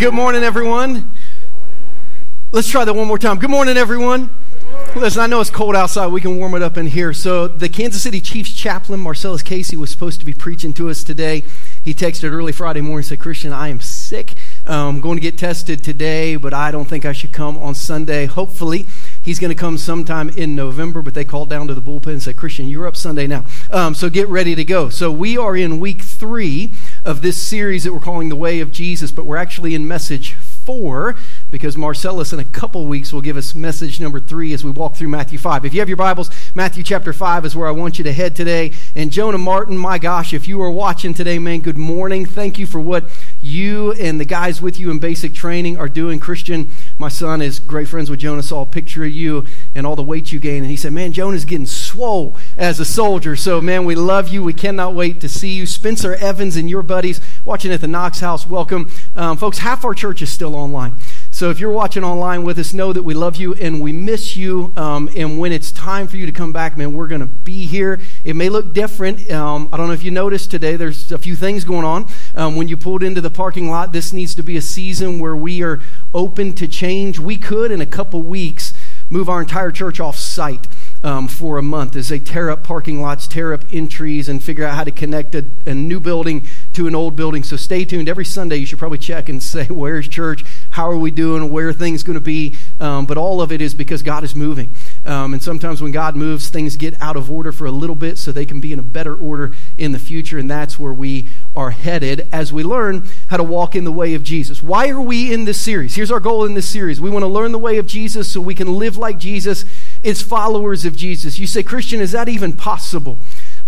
Good morning, everyone. Let's try that one more time. Good morning, everyone. Listen, I know it's cold outside. We can warm it up in here. So, the Kansas City Chiefs chaplain, Marcellus Casey, was supposed to be preaching to us today. He texted early Friday morning, said, Christian, I am sick. I'm um, going to get tested today, but I don't think I should come on Sunday. Hopefully, he's going to come sometime in November, but they called down to the bullpen and said, Christian, you're up Sunday now. Um, so get ready to go. So we are in week three of this series that we're calling The Way of Jesus, but we're actually in message four because Marcellus in a couple weeks will give us message number three as we walk through Matthew 5. If you have your Bibles, Matthew chapter 5 is where I want you to head today. And Jonah Martin, my gosh, if you are watching today, man, good morning. Thank you for what you and the guys with you in basic training are doing. Christian, my son, is great friends with Jonah, saw a picture of you and all the weight you gained. And he said, man, Jonah's getting swole as a soldier. So, man, we love you. We cannot wait to see you. Spencer Evans and your buddies watching at the Knox House, welcome. Um, folks, half our church is still online. So if you're watching online with us, know that we love you and we miss you. Um, and when it's time for you to come back, man, we're going to be here. It may look different. Um, I don't know if you noticed today, there's a few things going on. Um, when you pulled into the parking lot, this needs to be a season where we are open to change. We could, in a couple weeks, move our entire church off site um, for a month as they tear up parking lots, tear up entries, and figure out how to connect a, a new building to an old building. So stay tuned. Every Sunday, you should probably check and say, Where's church? How are we doing? Where are things going to be? Um, but all of it is because God is moving. Um, and sometimes when God moves, things get out of order for a little bit so they can be in a better order in the future. And that's where we are headed as we learn how to walk in the way of Jesus. Why are we in this series? Here's our goal in this series we want to learn the way of Jesus so we can live like Jesus as followers of Jesus. You say, Christian, is that even possible?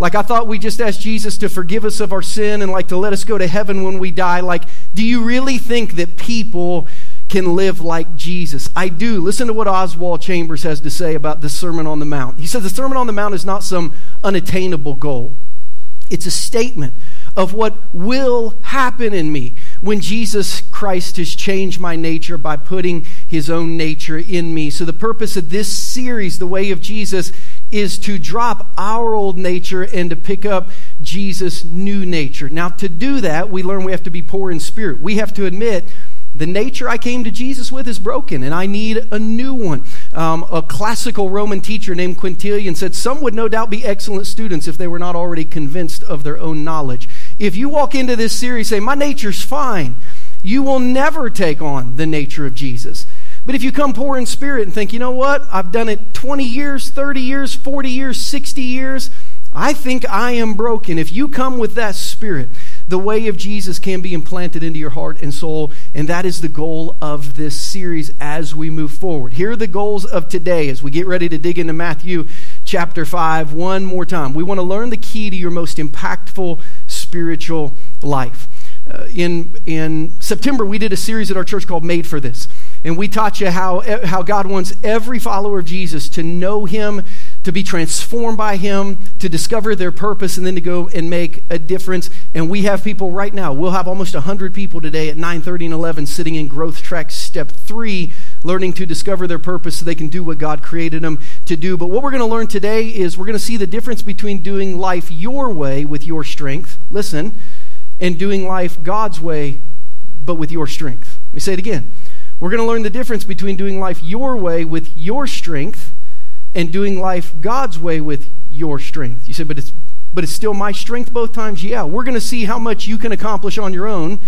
Like, I thought we just asked Jesus to forgive us of our sin and like to let us go to heaven when we die. Like, do you really think that people can live like Jesus? I do. Listen to what Oswald Chambers has to say about the Sermon on the Mount. He says the Sermon on the Mount is not some unattainable goal, it's a statement of what will happen in me when Jesus Christ has changed my nature by putting his own nature in me. So, the purpose of this series, The Way of Jesus, is to drop our old nature and to pick up Jesus' new nature. Now, to do that, we learn we have to be poor in spirit. We have to admit the nature I came to Jesus with is broken, and I need a new one. Um, a classical Roman teacher named Quintilian said, Some would no doubt be excellent students if they were not already convinced of their own knowledge. If you walk into this series saying, My nature's fine, you will never take on the nature of Jesus. But if you come poor in spirit and think, you know what, I've done it 20 years, 30 years, 40 years, 60 years, I think I am broken. If you come with that spirit, the way of Jesus can be implanted into your heart and soul, and that is the goal of this series as we move forward. Here are the goals of today as we get ready to dig into Matthew chapter 5 one more time. We want to learn the key to your most impactful spiritual life. Uh, in, in September, we did a series at our church called Made for This. And we taught you how, how God wants every follower of Jesus to know Him, to be transformed by Him, to discover their purpose, and then to go and make a difference. And we have people right now. We'll have almost 100 people today at 9:30 and 11 sitting in Growth Track Step 3, learning to discover their purpose so they can do what God created them to do. But what we're going to learn today is we're going to see the difference between doing life your way with your strength, listen, and doing life God's way, but with your strength. Let me say it again. We're going to learn the difference between doing life your way with your strength and doing life God's way with your strength. You say, but it's but it's still my strength both times. Yeah, we're going to see how much you can accomplish on your own,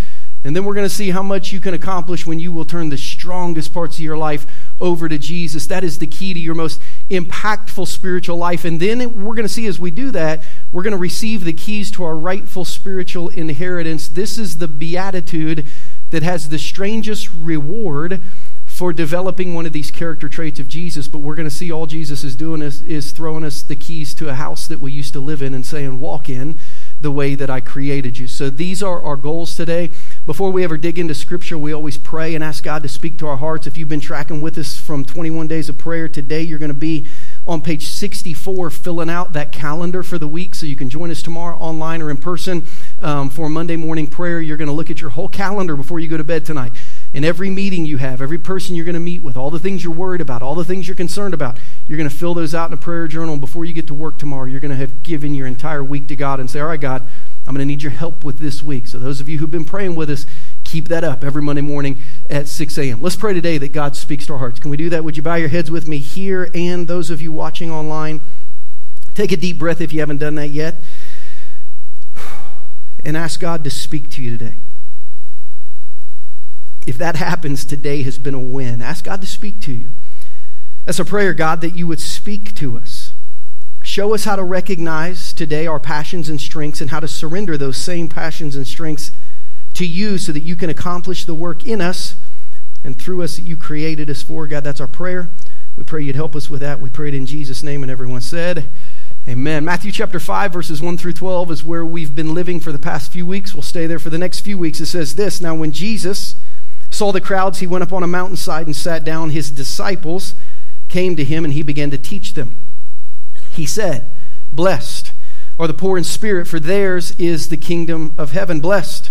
and then we're going to see how much you can accomplish when you will turn the strongest parts of your life over to Jesus. That is the key to your most impactful spiritual life. And then we're going to see as we do that, we're going to receive the keys to our rightful spiritual inheritance. This is the beatitude that has the strangest reward for developing one of these character traits of Jesus, but we're going to see all Jesus is doing is, is throwing us the keys to a house that we used to live in and saying, Walk in the way that I created you. So these are our goals today. Before we ever dig into Scripture, we always pray and ask God to speak to our hearts. If you've been tracking with us from 21 days of prayer, today you're going to be on page 64 filling out that calendar for the week so you can join us tomorrow online or in person um, for Monday morning prayer. You're going to look at your whole calendar before you go to bed tonight. And every meeting you have, every person you're going to meet with, all the things you're worried about, all the things you're concerned about, you're going to fill those out in a prayer journal. And before you get to work tomorrow, you're going to have given your entire week to God and say, All right, God, I'm going to need your help with this week. So, those of you who've been praying with us, Keep that up every Monday morning at 6 a.m. Let's pray today that God speaks to our hearts. Can we do that? Would you bow your heads with me here and those of you watching online? Take a deep breath if you haven't done that yet and ask God to speak to you today. If that happens, today has been a win. Ask God to speak to you. That's a prayer, God, that you would speak to us. Show us how to recognize today our passions and strengths and how to surrender those same passions and strengths to you so that you can accomplish the work in us and through us that you created us for. God, that's our prayer. We pray you'd help us with that. We pray it in Jesus' name. And everyone said, Amen. Matthew chapter 5, verses 1 through 12 is where we've been living for the past few weeks. We'll stay there for the next few weeks. It says this Now, when Jesus saw the crowds, he went up on a mountainside and sat down. His disciples came to him, and he began to teach them. He said, Blessed are the poor in spirit, for theirs is the kingdom of heaven. Blessed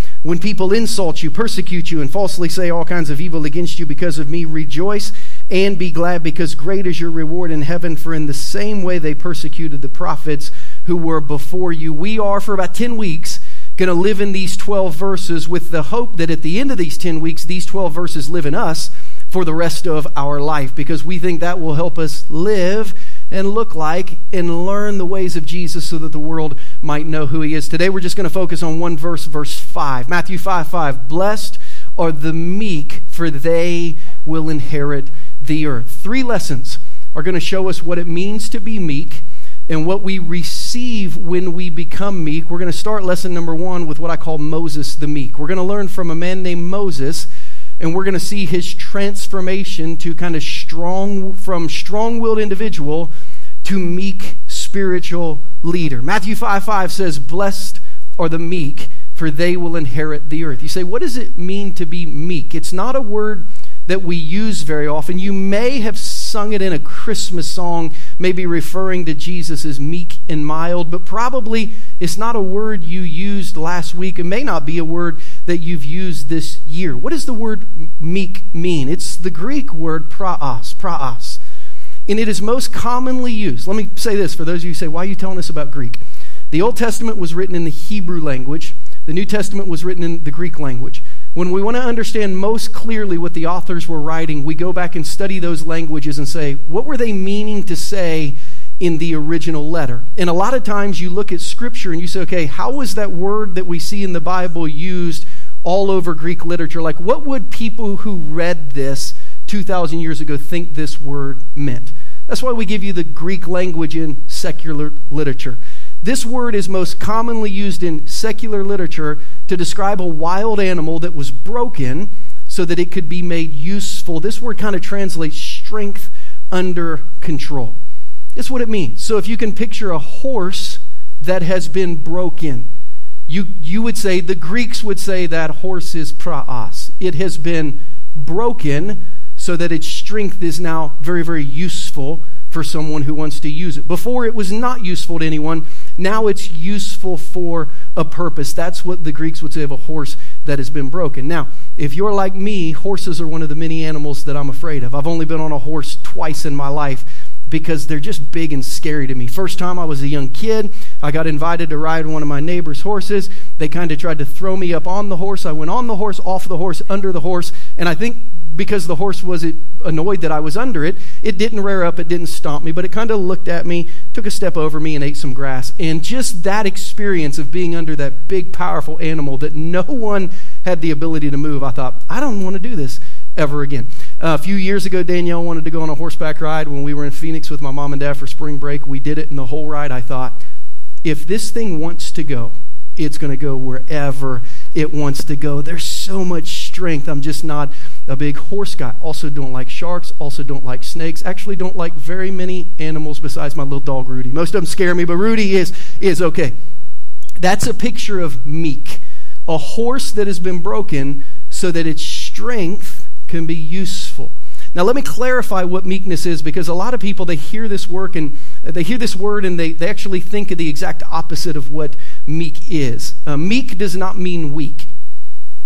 when people insult you, persecute you, and falsely say all kinds of evil against you because of me. Rejoice and be glad, because great is your reward in heaven, for in the same way they persecuted the prophets who were before you. We are, for about 10 weeks, going to live in these 12 verses with the hope that at the end of these 10 weeks, these 12 verses live in us for the rest of our life because we think that will help us live and look like and learn the ways of Jesus so that the world might know who he is. Today we're just going to focus on one verse, verse 5. Matthew 5 5. Blessed are the meek, for they will inherit the earth. Three lessons are going to show us what it means to be meek and what we receive when we become meek. We're going to start lesson number one with what I call Moses the meek. We're going to learn from a man named Moses, and we're going to see his transformation to kind of strong, from strong willed individual to meek spiritual leader. Matthew 5 5 says, Blessed are the meek, for they will inherit the earth. You say, What does it mean to be meek? It's not a word that we use very often. You may have sung it in a Christmas song, maybe referring to Jesus as meek and mild, but probably it's not a word you used last week. It may not be a word that you've used this year. What does the word meek mean? It's the Greek word praos, praos. And it is most commonly used. Let me say this for those of you who say, why are you telling us about Greek? The Old Testament was written in the Hebrew language. The New Testament was written in the Greek language. When we want to understand most clearly what the authors were writing, we go back and study those languages and say, what were they meaning to say in the original letter? And a lot of times you look at Scripture and you say, okay, how was that word that we see in the Bible used all over Greek literature? Like, what would people who read this 2,000 years ago think this word meant? That's why we give you the Greek language in secular literature. This word is most commonly used in secular literature to describe a wild animal that was broken so that it could be made useful. This word kind of translates strength under control. It's what it means. So if you can picture a horse that has been broken, you, you would say, the Greeks would say that horse is praos. It has been broken so that its strength is now very, very useful for someone who wants to use it. Before it was not useful to anyone, now it's useful for a purpose. That's what the Greeks would say of a horse that has been broken. Now, if you're like me, horses are one of the many animals that I'm afraid of. I've only been on a horse twice in my life because they're just big and scary to me. First time I was a young kid, I got invited to ride one of my neighbor's horses. They kind of tried to throw me up on the horse. I went on the horse, off the horse, under the horse, and I think because the horse was annoyed that I was under it, it didn't rear up, it didn't stomp me, but it kind of looked at me, took a step over me, and ate some grass. And just that experience of being under that big, powerful animal that no one had the ability to move, I thought, I don't want to do this ever again. Uh, a few years ago, Danielle wanted to go on a horseback ride when we were in Phoenix with my mom and dad for spring break. We did it, and the whole ride, I thought, if this thing wants to go, it's going to go wherever it wants to go. There's so much strength. I'm just not a big horse guy. Also, don't like sharks. Also, don't like snakes. Actually, don't like very many animals besides my little dog Rudy. Most of them scare me, but Rudy is is okay. That's a picture of meek, a horse that has been broken so that its strength can be useful. Now, let me clarify what meekness is because a lot of people, they hear this work and they hear this word and they, they actually think of the exact opposite of what meek is. Uh, meek does not mean weak.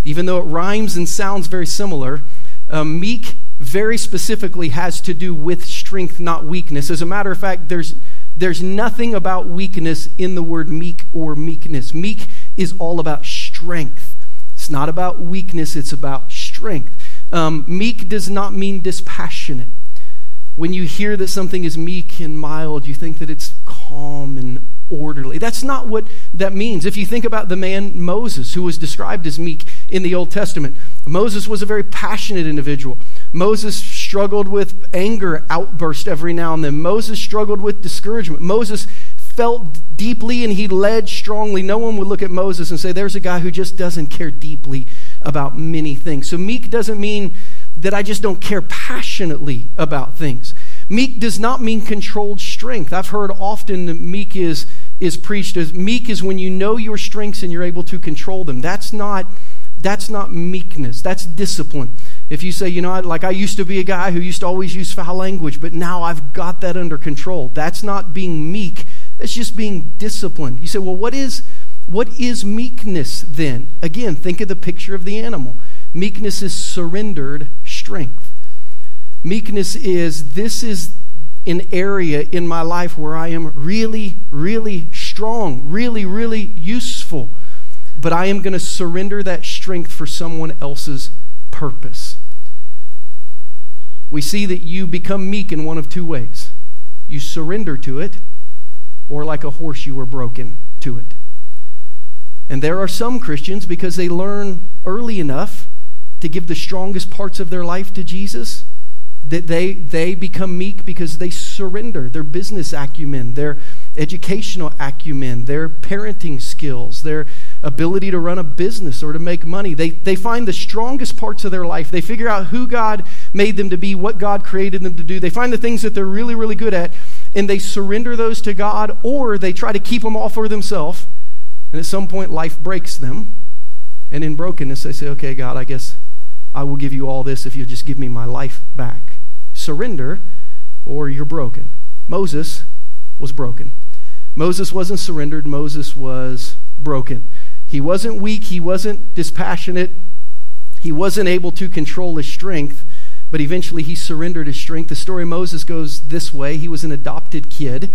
Even though it rhymes and sounds very similar, uh, meek very specifically has to do with strength, not weakness. As a matter of fact, there's, there's nothing about weakness in the word meek or meekness. Meek is all about strength. It's not about weakness, it's about strength. Um, meek does not mean dispassionate. When you hear that something is meek and mild, you think that it's calm and orderly. That's not what that means. If you think about the man Moses, who was described as meek in the Old Testament, Moses was a very passionate individual. Moses struggled with anger outburst every now and then. Moses struggled with discouragement. Moses felt deeply and he led strongly. No one would look at Moses and say, There's a guy who just doesn't care deeply about many things. So, meek doesn't mean that I just don't care passionately about things. Meek does not mean controlled strength. I've heard often that meek is, is preached as meek is when you know your strengths and you're able to control them. That's not, that's not meekness, that's discipline. If you say, you know, like I used to be a guy who used to always use foul language, but now I've got that under control. That's not being meek, that's just being disciplined. You say, well, what is, what is meekness then? Again, think of the picture of the animal. Meekness is surrendered strength. Meekness is this is an area in my life where I am really, really strong, really, really useful. But I am going to surrender that strength for someone else's purpose. We see that you become meek in one of two ways you surrender to it, or like a horse, you are broken to it. And there are some Christians, because they learn early enough to give the strongest parts of their life to Jesus, that they, they become meek because they surrender their business acumen, their educational acumen, their parenting skills, their ability to run a business or to make money. They, they find the strongest parts of their life. They figure out who God made them to be, what God created them to do. They find the things that they're really, really good at, and they surrender those to God, or they try to keep them all for themselves. And at some point, life breaks them. And in brokenness, they say, okay, God, I guess I will give you all this if you'll just give me my life back surrender or you're broken. Moses was broken. Moses wasn't surrendered, Moses was broken. He wasn't weak, he wasn't dispassionate, he wasn't able to control his strength, but eventually he surrendered his strength. The story of Moses goes this way he was an adopted kid.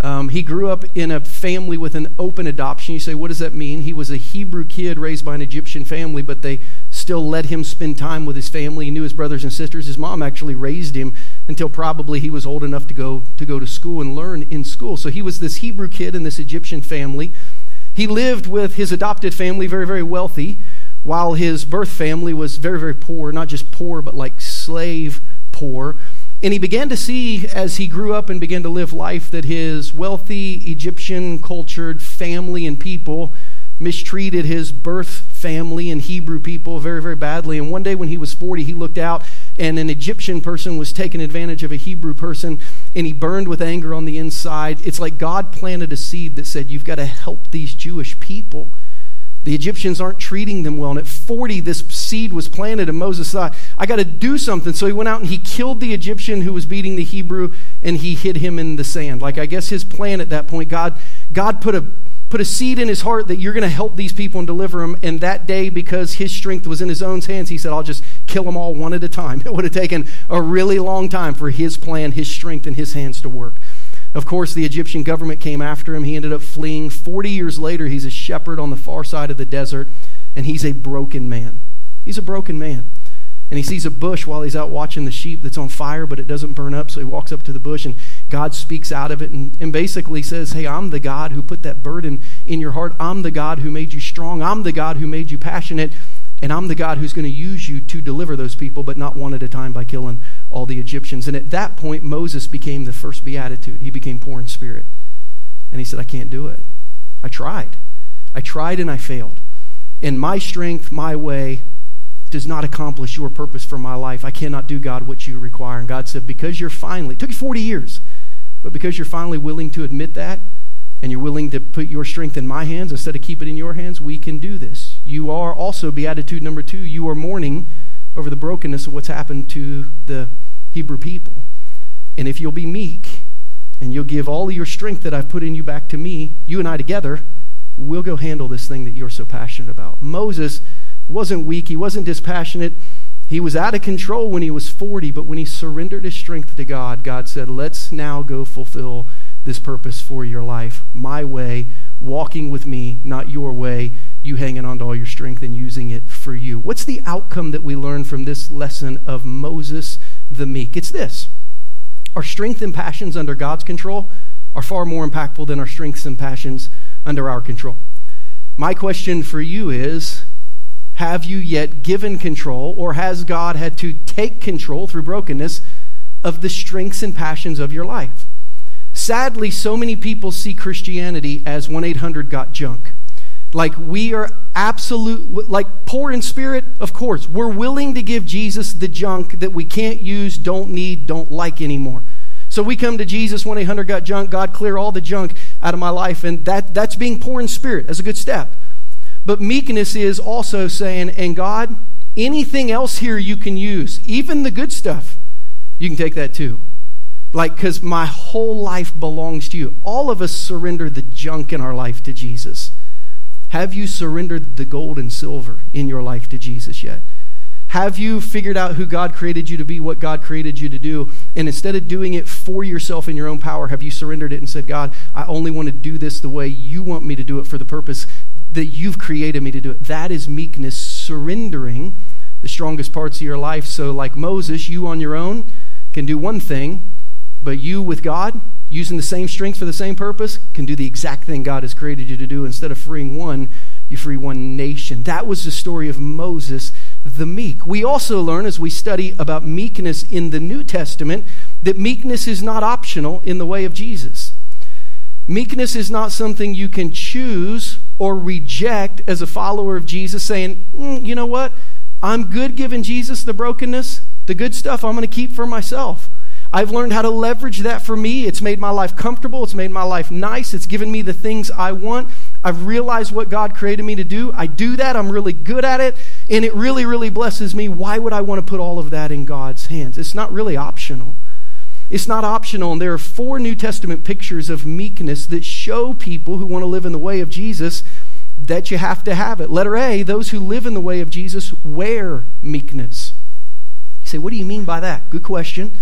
Um, he grew up in a family with an open adoption. You say, what does that mean? He was a Hebrew kid raised by an Egyptian family, but they still let him spend time with his family. He knew his brothers and sisters. His mom actually raised him until probably he was old enough to go to go to school and learn in school. So he was this Hebrew kid in this Egyptian family. He lived with his adopted family, very very wealthy, while his birth family was very very poor. Not just poor, but like slave poor. And he began to see as he grew up and began to live life that his wealthy Egyptian cultured family and people mistreated his birth family and Hebrew people very, very badly. And one day when he was 40, he looked out and an Egyptian person was taking advantage of a Hebrew person and he burned with anger on the inside. It's like God planted a seed that said, You've got to help these Jewish people. The Egyptians aren't treating them well. And at 40, this seed was planted, and Moses thought, I got to do something. So he went out and he killed the Egyptian who was beating the Hebrew, and he hid him in the sand. Like, I guess his plan at that point, God, God put a put a seed in his heart that you're going to help these people and deliver them. And that day, because his strength was in his own hands, he said, I'll just kill them all one at a time. It would have taken a really long time for his plan, his strength and his hands to work. Of course, the Egyptian government came after him. He ended up fleeing. 40 years later, he's a shepherd on the far side of the desert, and he's a broken man. He's a broken man. And he sees a bush while he's out watching the sheep that's on fire, but it doesn't burn up. So he walks up to the bush, and God speaks out of it and, and basically says, Hey, I'm the God who put that burden in your heart. I'm the God who made you strong. I'm the God who made you passionate. And I'm the God who's going to use you to deliver those people, but not one at a time by killing all the Egyptians. And at that point, Moses became the first beatitude. He became poor in spirit. And he said, I can't do it. I tried. I tried and I failed. And my strength, my way, does not accomplish your purpose for my life. I cannot do, God, what you require. And God said, Because you're finally, it took you 40 years, but because you're finally willing to admit that, and you're willing to put your strength in my hands instead of keep it in your hands, we can do this. You are also, beatitude number two, you are mourning over the brokenness of what's happened to the Hebrew people. And if you'll be meek and you'll give all of your strength that I've put in you back to me, you and I together, we'll go handle this thing that you're so passionate about. Moses wasn't weak, he wasn't dispassionate. He was out of control when he was 40, but when he surrendered his strength to God, God said, Let's now go fulfill this purpose for your life. My way, walking with me, not your way, you hanging on to all your strength and using it for you. What's the outcome that we learn from this lesson of Moses the meek? It's this our strength and passions under God's control are far more impactful than our strengths and passions under our control. My question for you is have you yet given control, or has God had to take control through brokenness of the strengths and passions of your life? Sadly, so many people see Christianity as 1 800 got junk. Like we are absolute, like poor in spirit, of course. We're willing to give Jesus the junk that we can't use, don't need, don't like anymore. So we come to Jesus 1 800 got junk. God, clear all the junk out of my life. And that, that's being poor in spirit. That's a good step. But meekness is also saying, and God, anything else here you can use, even the good stuff, you can take that too. Like, because my whole life belongs to you. All of us surrender the junk in our life to Jesus. Have you surrendered the gold and silver in your life to Jesus yet? Have you figured out who God created you to be, what God created you to do? And instead of doing it for yourself in your own power, have you surrendered it and said, God, I only want to do this the way you want me to do it for the purpose that you've created me to do it. That is meekness, surrendering the strongest parts of your life. So, like Moses, you on your own can do one thing, but you with God, using the same strength for the same purpose, can do the exact thing God has created you to do. Instead of freeing one, you free one nation. That was the story of Moses the meek. We also learn as we study about meekness in the New Testament that meekness is not optional in the way of Jesus. Meekness is not something you can choose or reject as a follower of Jesus, saying, mm, you know what? I'm good giving Jesus the brokenness. The good stuff I'm going to keep for myself. I've learned how to leverage that for me. It's made my life comfortable. It's made my life nice. It's given me the things I want. I've realized what God created me to do. I do that. I'm really good at it. And it really, really blesses me. Why would I want to put all of that in God's hands? It's not really optional. It's not optional. And there are four New Testament pictures of meekness that show people who want to live in the way of Jesus that you have to have it. Letter A, those who live in the way of Jesus wear meekness. You say, what do you mean by that? Good question.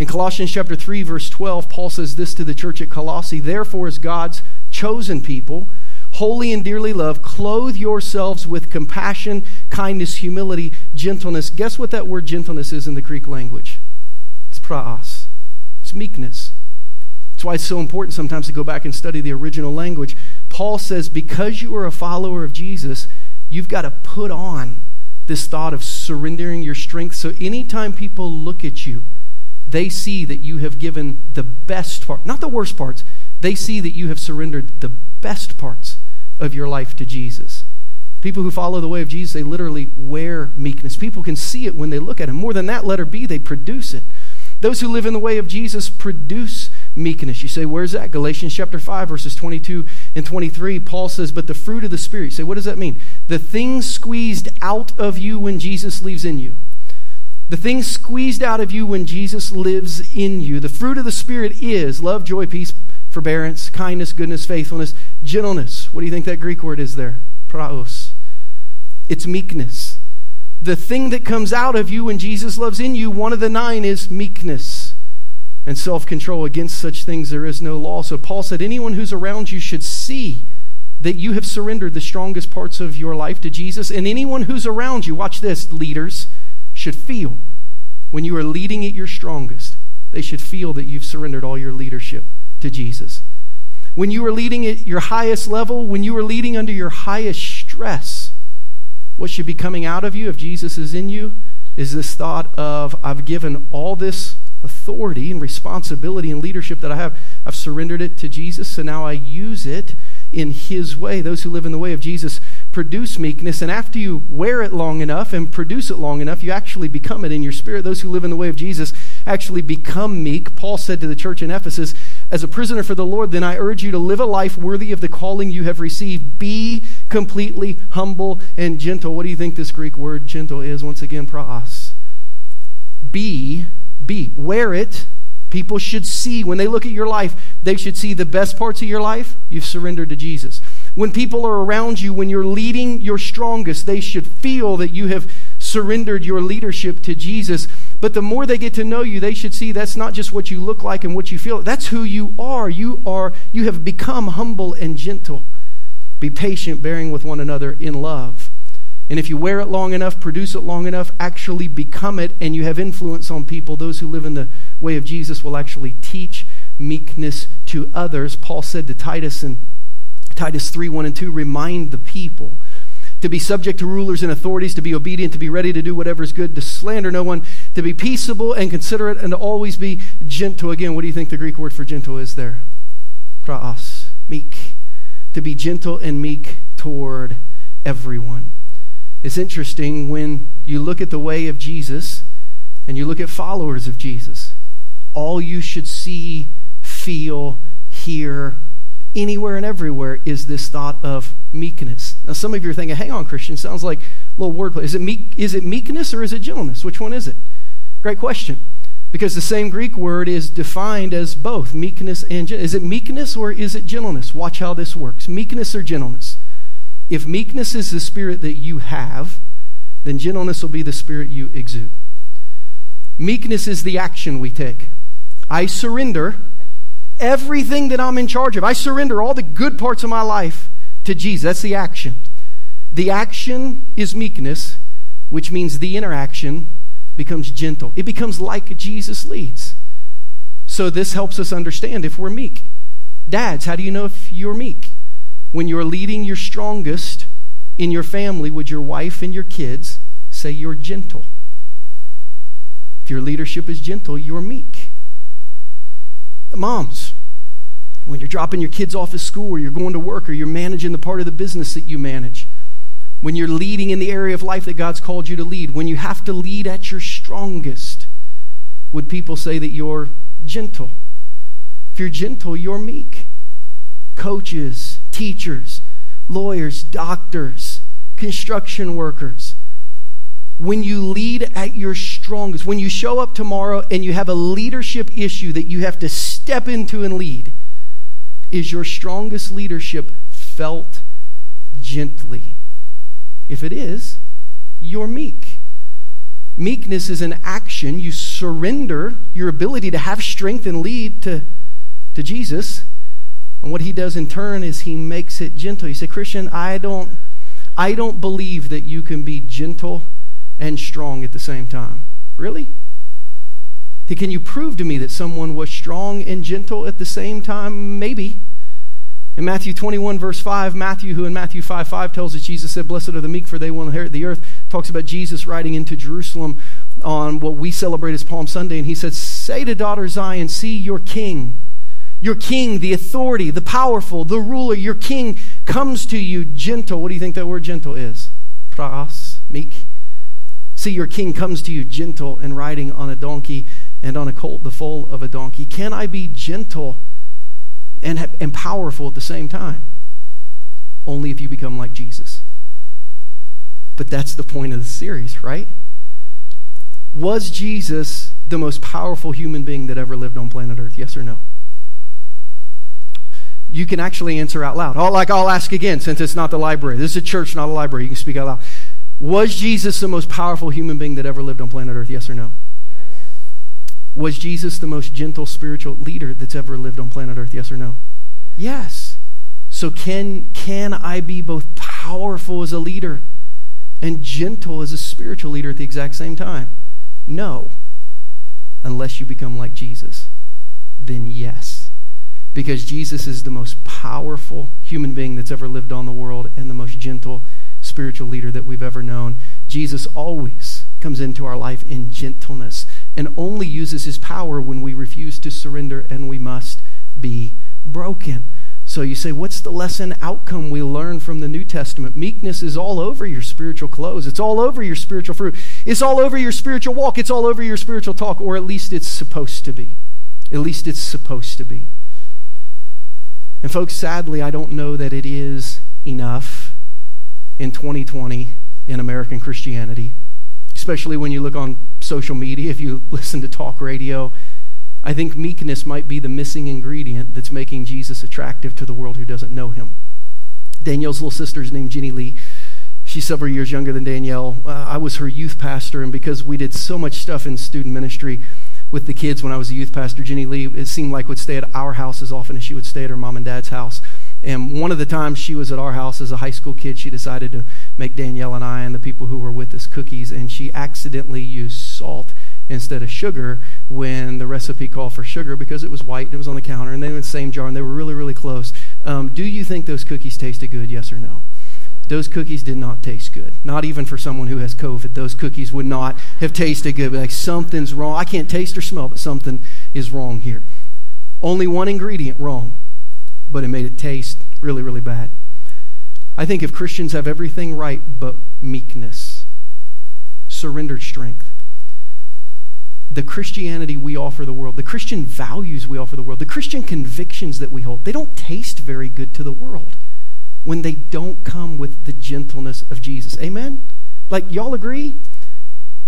In Colossians chapter 3 verse 12, Paul says this to the church at Colossae, therefore as God's chosen people, holy and dearly loved, clothe yourselves with compassion, kindness, humility, gentleness. Guess what that word gentleness is in the Greek language? It's praos. It's meekness. That's why it's so important sometimes to go back and study the original language. Paul says, because you are a follower of Jesus, you've got to put on this thought of surrendering your strength. So anytime people look at you, they see that you have given the best part, not the worst parts. They see that you have surrendered the best parts of your life to Jesus. People who follow the way of Jesus, they literally wear meekness. People can see it when they look at him. More than that, letter B, they produce it. Those who live in the way of Jesus produce meekness. You say, where's that? Galatians chapter 5, verses 22 and 23. Paul says, but the fruit of the Spirit. You say, what does that mean? The things squeezed out of you when Jesus lives in you. The things squeezed out of you when Jesus lives in you. The fruit of the Spirit is love, joy, peace, forbearance, kindness, goodness, faithfulness, gentleness. What do you think that Greek word is there? Praos. It's meekness the thing that comes out of you when Jesus loves in you, one of the nine is meekness and self control. Against such things there is no law. So Paul said, anyone who's around you should see that you have surrendered the strongest parts of your life to Jesus. And anyone who's around you, watch this, leaders, should feel when you are leading at your strongest, they should feel that you've surrendered all your leadership to Jesus. When you are leading at your highest level, when you are leading under your highest stress, what should be coming out of you if Jesus is in you is this thought of, I've given all this authority and responsibility and leadership that I have, I've surrendered it to Jesus, so now I use it in His way. Those who live in the way of Jesus produce meekness, and after you wear it long enough and produce it long enough, you actually become it in your spirit. Those who live in the way of Jesus actually become meek. Paul said to the church in Ephesus, As a prisoner for the Lord, then I urge you to live a life worthy of the calling you have received. Be completely humble and gentle. What do you think this Greek word gentle is? Once again, praos. Be be. Wear it. People should see, when they look at your life, they should see the best parts of your life. You've surrendered to Jesus. When people are around you, when you're leading your strongest, they should feel that you have surrendered your leadership to Jesus. But the more they get to know you, they should see that's not just what you look like and what you feel. That's who you are. You are you have become humble and gentle. Be patient, bearing with one another in love. And if you wear it long enough, produce it long enough, actually become it, and you have influence on people, those who live in the way of Jesus will actually teach meekness to others. Paul said to Titus in Titus 3 1 and 2, remind the people to be subject to rulers and authorities, to be obedient, to be ready to do whatever is good, to slander no one, to be peaceable and considerate, and to always be gentle. Again, what do you think the Greek word for gentle is there? Praos, meek. To be gentle and meek toward everyone. It's interesting when you look at the way of Jesus and you look at followers of Jesus, all you should see, feel, hear, anywhere and everywhere is this thought of meekness. Now, some of you are thinking, hang on, Christian, sounds like a little wordplay. Is it, meek, is it meekness or is it gentleness? Which one is it? Great question. Because the same Greek word is defined as both meekness and gentleness. Is it meekness or is it gentleness? Watch how this works. Meekness or gentleness? If meekness is the spirit that you have, then gentleness will be the spirit you exude. Meekness is the action we take. I surrender everything that I'm in charge of. I surrender all the good parts of my life to Jesus. That's the action. The action is meekness, which means the interaction becomes gentle. It becomes like Jesus leads. So this helps us understand if we're meek. Dads, how do you know if you're meek? When you're leading your strongest in your family would your wife and your kids, say you're gentle. If your leadership is gentle, you're meek. Moms, when you're dropping your kids off at school or you're going to work or you're managing the part of the business that you manage, when you're leading in the area of life that God's called you to lead, when you have to lead at your strongest, would people say that you're gentle? If you're gentle, you're meek. Coaches, teachers, lawyers, doctors, construction workers, when you lead at your strongest, when you show up tomorrow and you have a leadership issue that you have to step into and lead, is your strongest leadership felt gently? If it is, you're meek. Meekness is an action. You surrender your ability to have strength and lead to, to Jesus. And what he does in turn is he makes it gentle. You say, Christian, I don't, I don't believe that you can be gentle and strong at the same time. Really? Can you prove to me that someone was strong and gentle at the same time? Maybe. In Matthew 21, verse 5, Matthew, who in Matthew 5 5 tells us Jesus said, Blessed are the meek, for they will inherit the earth, talks about Jesus riding into Jerusalem on what we celebrate as Palm Sunday. And he said, Say to daughter Zion, see your king. Your king, the authority, the powerful, the ruler, your king comes to you gentle. What do you think that word gentle is? Praos, meek. See, your king comes to you gentle and riding on a donkey and on a colt, the foal of a donkey. Can I be gentle and, and powerful at the same time? Only if you become like Jesus. But that's the point of the series, right? Was Jesus the most powerful human being that ever lived on planet Earth? Yes or no? You can actually answer out loud. Like I'll ask again since it's not the library. This is a church, not a library. You can speak out loud. Was Jesus the most powerful human being that ever lived on planet Earth? Yes or no? Was Jesus the most gentle spiritual leader that's ever lived on planet Earth? Yes or no? Yes. So can can I be both powerful as a leader and gentle as a spiritual leader at the exact same time? No. Unless you become like Jesus. Then yes. Because Jesus is the most powerful human being that's ever lived on the world and the most gentle spiritual leader that we've ever known. Jesus always comes into our life in gentleness and only uses his power when we refuse to surrender and we must be broken. So you say, what's the lesson outcome we learn from the New Testament? Meekness is all over your spiritual clothes. It's all over your spiritual fruit. It's all over your spiritual walk. It's all over your spiritual talk, or at least it's supposed to be. At least it's supposed to be. And folks, sadly, I don't know that it is enough in 2020 in American Christianity, especially when you look on social media, if you listen to talk radio, I think meekness might be the missing ingredient that's making Jesus attractive to the world who doesn't know him. Danielle's little sister is named Jenny Lee. She's several years younger than Danielle. Uh, I was her youth pastor, and because we did so much stuff in student ministry with the kids when I was a youth pastor, Jenny Lee, it seemed like would stay at our house as often as she would stay at her mom and dad's house. And one of the times she was at our house as a high school kid, she decided to make Danielle and I and the people who were with us cookies, and she accidentally used salt instead of sugar when the recipe called for sugar because it was white and it was on the counter and they were in the same jar and they were really, really close. Um, do you think those cookies tasted good? Yes or no? Those cookies did not taste good. Not even for someone who has COVID. Those cookies would not have tasted good. Like something's wrong. I can't taste or smell, but something is wrong here. Only one ingredient wrong, but it made it taste really, really bad. I think if Christians have everything right but meekness, surrendered strength, the Christianity we offer the world, the Christian values we offer the world, the Christian convictions that we hold, they don't taste very good to the world when they don't come with the gentleness of Jesus. Amen? Like, y'all agree?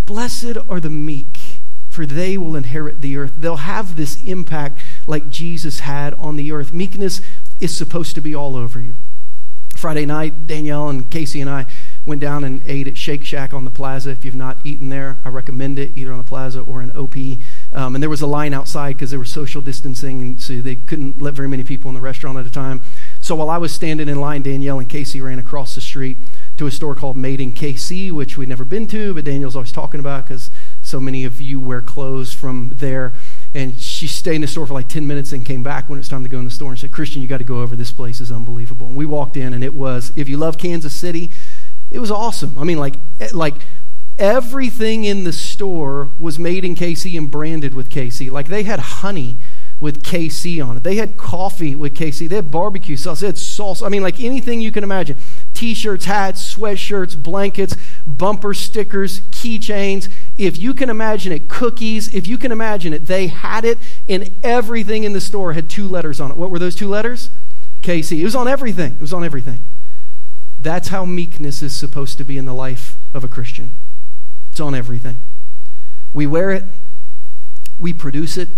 Blessed are the meek, for they will inherit the earth. They'll have this impact like Jesus had on the earth. Meekness is supposed to be all over you. Friday night, Danielle and Casey and I went down and ate at Shake Shack on the plaza. If you've not eaten there, I recommend it, either on the plaza or in OP. Um, and there was a line outside because there was social distancing, and so they couldn't let very many people in the restaurant at a time. So while I was standing in line, Danielle and Casey ran across the street to a store called Made in KC, which we'd never been to, but Danielle's always talking about because so many of you wear clothes from there. And she stayed in the store for like 10 minutes and came back when it was time to go in the store and said, Christian, you got to go over. This place is unbelievable. And we walked in, and it was, if you love Kansas City, it was awesome. I mean, like, eh, like everything in the store was made in KC and branded with KC. Like they had honey with KC on it. They had coffee with KC. They had barbecue sauce. They had sauce. I mean, like anything you can imagine. T-shirts, hats, sweatshirts, blankets, bumper stickers, keychains. If you can imagine it, cookies. If you can imagine it, they had it, and everything in the store had two letters on it. What were those two letters? KC. It was on everything. It was on everything. That's how meekness is supposed to be in the life of a Christian. It's on everything. We wear it, we produce it,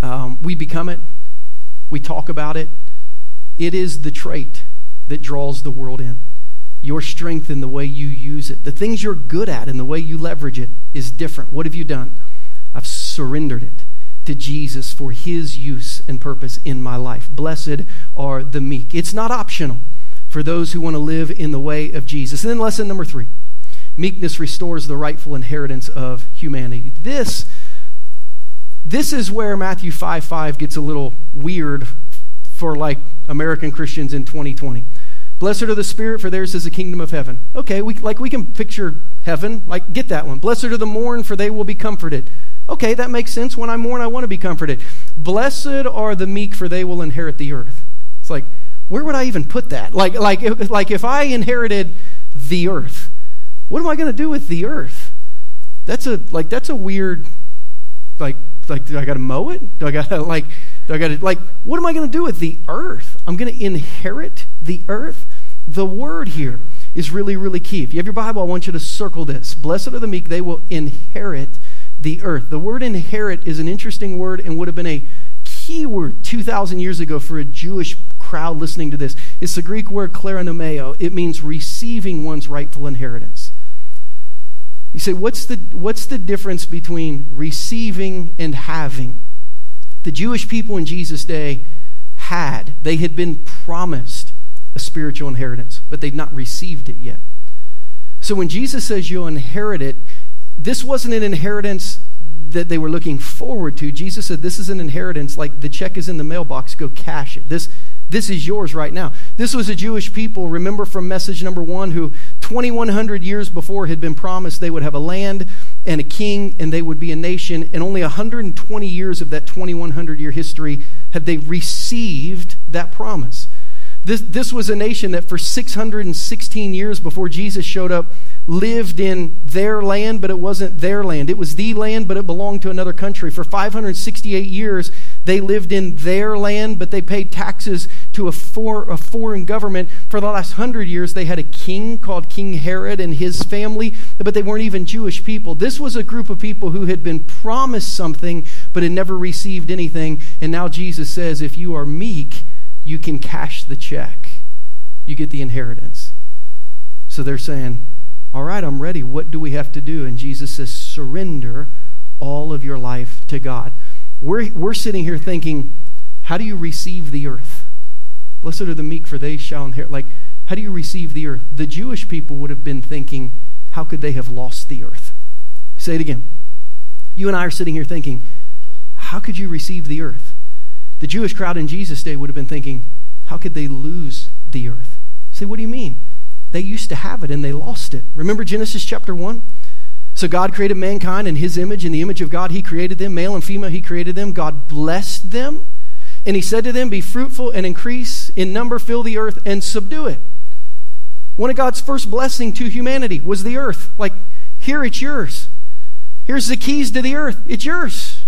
um, we become it, we talk about it. It is the trait that draws the world in. Your strength in the way you use it, the things you're good at and the way you leverage it is different. What have you done? I've surrendered it to Jesus for his use and purpose in my life. Blessed are the meek. It's not optional for those who want to live in the way of Jesus. And then lesson number three meekness restores the rightful inheritance of humanity. This, this is where Matthew 5 5 gets a little weird for like American Christians in 2020. Blessed are the Spirit, for theirs is the kingdom of heaven. Okay, we, like we can picture heaven, like get that one. Blessed are the mourn, for they will be comforted. Okay, that makes sense. When I mourn, I want to be comforted. Blessed are the meek, for they will inherit the earth. It's like, where would I even put that? Like, like, like if I inherited the earth, what am I going to do with the earth? That's a like that's a weird like like do I got to mow it? Do I got to like do I got to like what am I going to do with the earth? I'm going to inherit the earth. The word here is really really key. If you have your Bible, I want you to circle this. Blessed are the meek; they will inherit the earth. The word inherit is an interesting word and would have been a key word 2,000 years ago for a Jewish crowd listening to this. It's the Greek word kleronomeo. It means receiving one's rightful inheritance. You say, what's the, what's the difference between receiving and having? The Jewish people in Jesus' day had, they had been promised a spiritual inheritance, but they've not received it yet. So when Jesus says you'll inherit it, this wasn't an inheritance that they were looking forward to. Jesus said, This is an inheritance, like the check is in the mailbox, go cash it. This, this is yours right now. This was a Jewish people, remember from message number one, who 2,100 years before had been promised they would have a land and a king and they would be a nation. And only 120 years of that 2,100 year history had they received that promise. This, this was a nation that for 616 years before Jesus showed up lived in their land, but it wasn't their land. It was the land, but it belonged to another country. For 568 years, they lived in their land, but they paid taxes to a, for, a foreign government. For the last hundred years, they had a king called King Herod and his family, but they weren't even Jewish people. This was a group of people who had been promised something, but had never received anything. And now Jesus says, if you are meek, you can cash the check. You get the inheritance. So they're saying, All right, I'm ready. What do we have to do? And Jesus says, Surrender all of your life to God. We're, we're sitting here thinking, How do you receive the earth? Blessed are the meek, for they shall inherit. Like, how do you receive the earth? The Jewish people would have been thinking, How could they have lost the earth? Say it again. You and I are sitting here thinking, How could you receive the earth? The Jewish crowd in Jesus' day would have been thinking, how could they lose the earth? say, what do you mean? They used to have it and they lost it. Remember Genesis chapter 1? So God created mankind in his image. In the image of God, he created them. Male and female, he created them. God blessed them. And he said to them, Be fruitful and increase in number, fill the earth, and subdue it. One of God's first blessing to humanity was the earth. Like, here it's yours. Here's the keys to the earth. It's yours.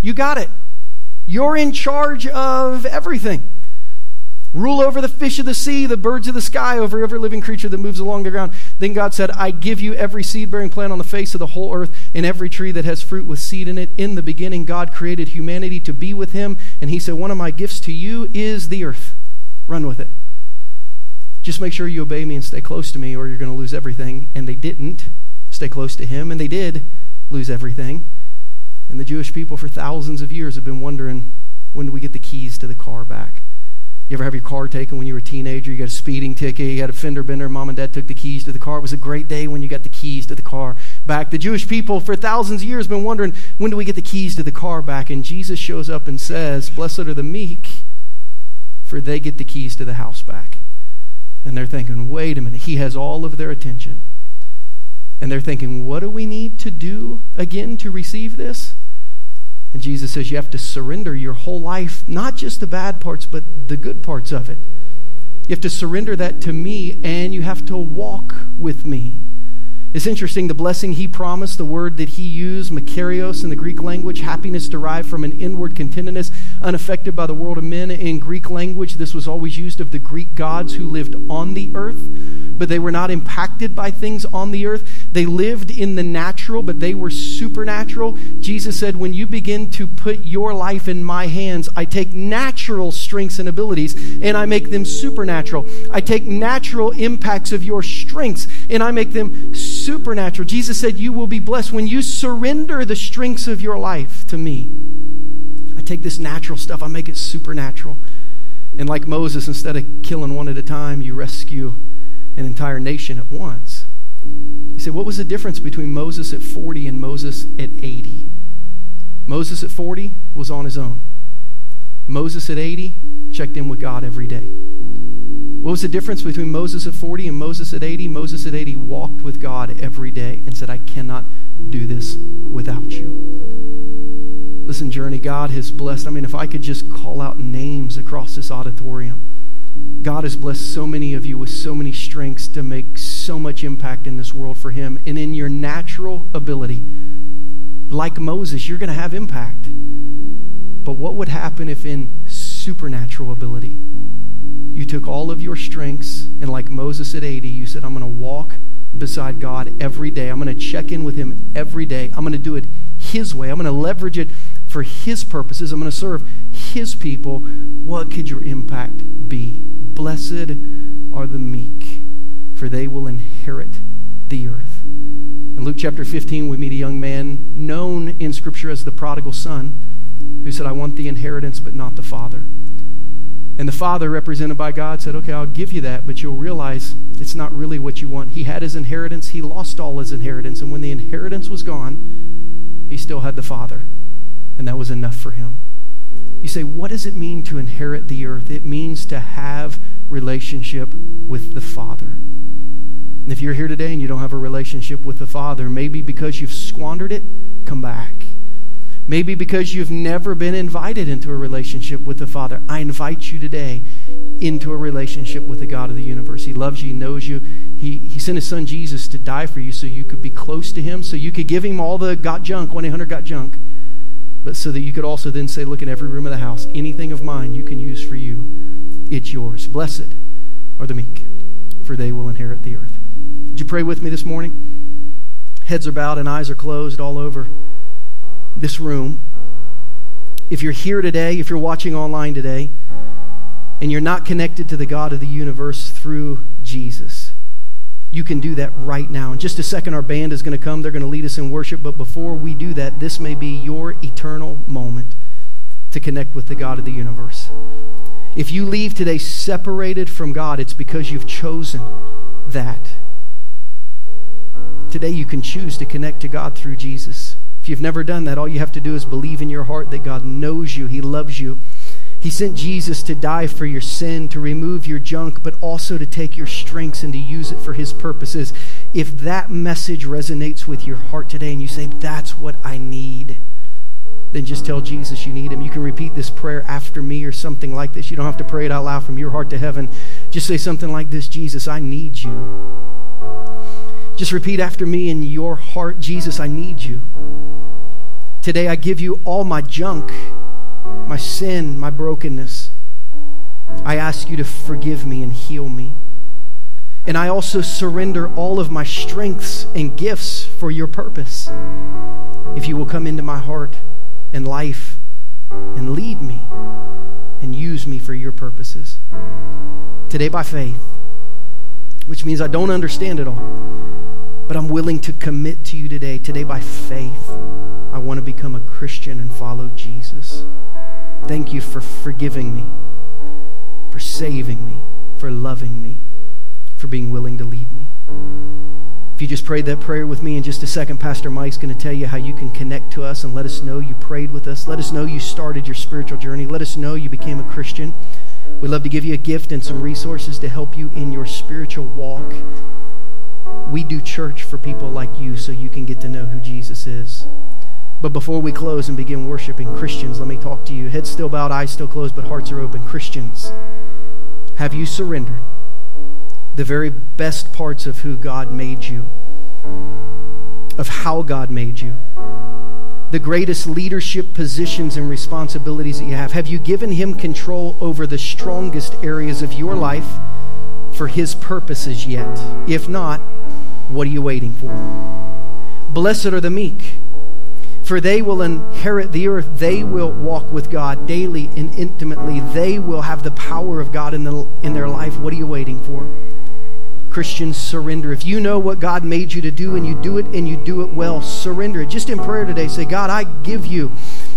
You got it. You're in charge of everything. Rule over the fish of the sea, the birds of the sky, over every living creature that moves along the ground. Then God said, I give you every seed bearing plant on the face of the whole earth and every tree that has fruit with seed in it. In the beginning, God created humanity to be with Him. And He said, One of my gifts to you is the earth. Run with it. Just make sure you obey me and stay close to me, or you're going to lose everything. And they didn't stay close to Him, and they did lose everything. And the Jewish people for thousands of years have been wondering when do we get the keys to the car back? You ever have your car taken when you were a teenager? You got a speeding ticket, you had a fender bender, mom and dad took the keys to the car. It was a great day when you got the keys to the car back. The Jewish people for thousands of years have been wondering when do we get the keys to the car back? And Jesus shows up and says, Blessed are the meek, for they get the keys to the house back. And they're thinking, wait a minute, he has all of their attention. And they're thinking, what do we need to do again to receive this? And Jesus says you have to surrender your whole life, not just the bad parts, but the good parts of it. You have to surrender that to me, and you have to walk with me. It's interesting, the blessing he promised, the word that he used, makarios in the Greek language, happiness derived from an inward contentedness, unaffected by the world of men. In Greek language, this was always used of the Greek gods who lived on the earth, but they were not impacted by things on the earth. They lived in the natural, but they were supernatural. Jesus said, When you begin to put your life in my hands, I take natural strengths and abilities and I make them supernatural. I take natural impacts of your strengths and I make them supernatural. Jesus said, You will be blessed when you surrender the strengths of your life to me. I take this natural stuff, I make it supernatural. And like Moses, instead of killing one at a time, you rescue an entire nation at once. You say, What was the difference between Moses at 40 and Moses at 80? Moses at 40 was on his own. Moses at 80 checked in with God every day. What was the difference between Moses at 40 and Moses at 80? Moses at 80 walked with God every day and said, I cannot do this without you. Listen, Journey, God has blessed. I mean, if I could just call out names across this auditorium, God has blessed so many of you with so many strengths to make so much impact in this world for Him. And in your natural ability, like Moses, you're going to have impact. But what would happen if in supernatural ability, you took all of your strengths, and like Moses at 80, you said, I'm going to walk beside God every day. I'm going to check in with Him every day. I'm going to do it His way. I'm going to leverage it for His purposes. I'm going to serve His people. What could your impact be? Blessed are the meek, for they will inherit the earth. In Luke chapter 15, we meet a young man known in Scripture as the prodigal son who said, I want the inheritance, but not the father. And the father, represented by God, said, Okay, I'll give you that, but you'll realize it's not really what you want. He had his inheritance, he lost all his inheritance, and when the inheritance was gone, he still had the father, and that was enough for him. You say, What does it mean to inherit the earth? It means to have relationship with the Father. And if you're here today and you don't have a relationship with the Father, maybe because you've squandered it, come back. Maybe because you've never been invited into a relationship with the Father. I invite you today. into a relationship with the God of the universe. He loves you, he knows you. He, he sent his son Jesus to die for you so you could be close to him, so you could give him all the got junk, 1 800 got junk, but so that you could also then say, Look in every room of the house, anything of mine you can use for you. It's yours. Blessed are the meek, for they will inherit the earth. Would you pray with me this morning? Heads are bowed and eyes are closed all over this room. If you're here today, if you're watching online today, and you're not connected to the God of the universe through Jesus, you can do that right now. In just a second, our band is going to come. They're going to lead us in worship. But before we do that, this may be your eternal moment to connect with the God of the universe. If you leave today separated from God, it's because you've chosen that. Today, you can choose to connect to God through Jesus. If you've never done that, all you have to do is believe in your heart that God knows you, He loves you, he sent Jesus to die for your sin, to remove your junk, but also to take your strengths and to use it for His purposes. If that message resonates with your heart today and you say, That's what I need, then just tell Jesus you need Him. You can repeat this prayer after me or something like this. You don't have to pray it out loud from your heart to heaven. Just say something like this Jesus, I need you. Just repeat after me in your heart Jesus, I need you. Today I give you all my junk my sin, my brokenness. I ask you to forgive me and heal me. And I also surrender all of my strengths and gifts for your purpose. If you will come into my heart and life and lead me and use me for your purposes. Today, by faith, which means I don't understand it all, but I'm willing to commit to you today. Today, by faith, I want to become a Christian and follow Jesus. Thank you for forgiving me, for saving me, for loving me, for being willing to lead me. If you just prayed that prayer with me in just a second, Pastor Mike's going to tell you how you can connect to us and let us know you prayed with us. Let us know you started your spiritual journey. Let us know you became a Christian. We'd love to give you a gift and some resources to help you in your spiritual walk. We do church for people like you so you can get to know who Jesus is. But before we close and begin worshiping Christians, let me talk to you. Heads still bowed, eyes still closed, but hearts are open. Christians, have you surrendered the very best parts of who God made you, of how God made you? the greatest leadership positions and responsibilities that you have? Have you given Him control over the strongest areas of your life for His purposes yet? If not, what are you waiting for? Blessed are the meek, for they will inherit the earth. They will walk with God daily and intimately. They will have the power of God in, the, in their life. What are you waiting for? Christians, surrender. If you know what God made you to do and you do it and you do it well, surrender it. Just in prayer today, say, God, I give you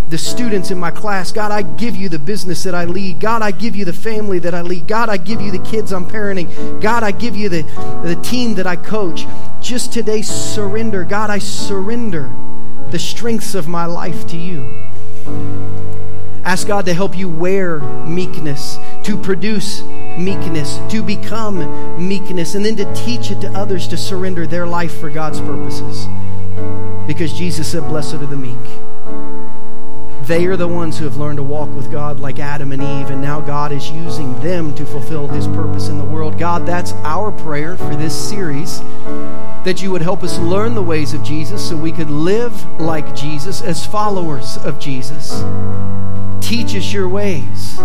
the students in my class. God, I give you the business that I lead. God, I give you the family that I lead. God, I give you the kids I'm parenting. God, I give you the, the team that I coach. Just today, surrender. God, I surrender the strengths of my life to you. Ask God to help you wear meekness, to produce meekness, to become meekness, and then to teach it to others to surrender their life for God's purposes. Because Jesus said, Blessed are the meek. They are the ones who have learned to walk with God like Adam and Eve, and now God is using them to fulfill his purpose in the world. God, that's our prayer for this series that you would help us learn the ways of Jesus so we could live like Jesus as followers of Jesus. Teach us your ways.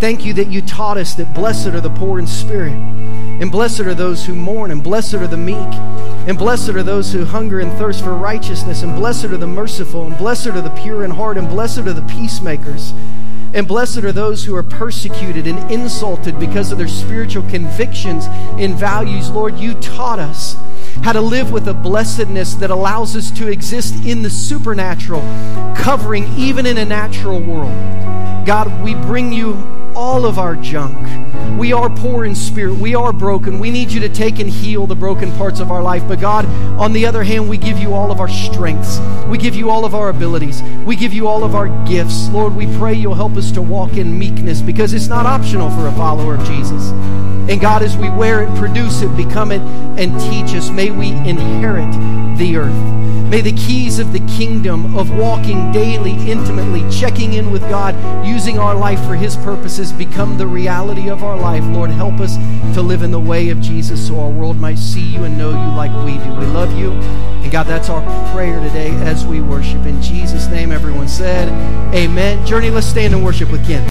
Thank you that you taught us that blessed are the poor in spirit, and blessed are those who mourn, and blessed are the meek, and blessed are those who hunger and thirst for righteousness, and blessed are the merciful, and blessed are the pure in heart, and blessed are the peacemakers. And blessed are those who are persecuted and insulted because of their spiritual convictions and values. Lord, you taught us how to live with a blessedness that allows us to exist in the supernatural, covering even in a natural world. God, we bring you all of our junk. We are poor in spirit. We are broken. We need you to take and heal the broken parts of our life. But God, on the other hand, we give you all of our strengths. We give you all of our abilities. We give you all of our gifts. Lord, we pray you'll help us to walk in meekness because it's not optional for a follower of Jesus. And God, as we wear it, produce it, become it, and teach us, may we inherit the earth. May the keys of the kingdom of walking daily, intimately, checking in with God, using our life for His purposes become the reality of our life. Lord, help us to live in the way of Jesus so our world might see you and know you like we do. We love you. And God, that's our prayer today as we worship. In Jesus' name, everyone said, Amen. Journey, let's stand and worship with Ken.